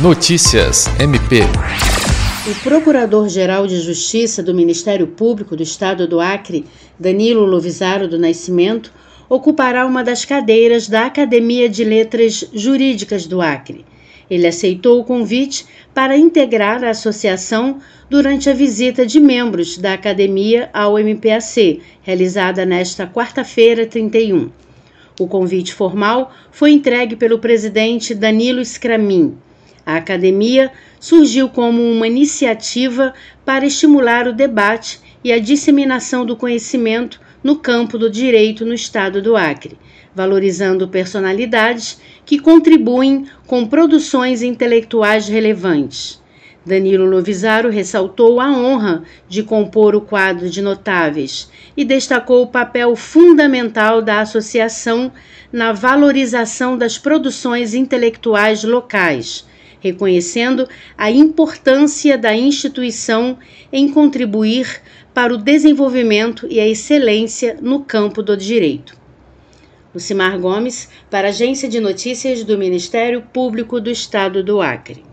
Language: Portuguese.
Notícias MP. O Procurador-Geral de Justiça do Ministério Público do Estado do Acre, Danilo Lovisaro do Nascimento, ocupará uma das cadeiras da Academia de Letras Jurídicas do Acre. Ele aceitou o convite para integrar a associação durante a visita de membros da academia ao MPAC, realizada nesta quarta-feira, 31. O convite formal foi entregue pelo presidente Danilo Scramin. A academia surgiu como uma iniciativa para estimular o debate e a disseminação do conhecimento no campo do direito no estado do Acre, valorizando personalidades que contribuem com produções intelectuais relevantes. Danilo Lovisaro ressaltou a honra de compor o quadro de notáveis e destacou o papel fundamental da associação na valorização das produções intelectuais locais reconhecendo a importância da instituição em contribuir para o desenvolvimento e a excelência no campo do direito. Lucimar Gomes, para a Agência de Notícias do Ministério Público do Estado do Acre.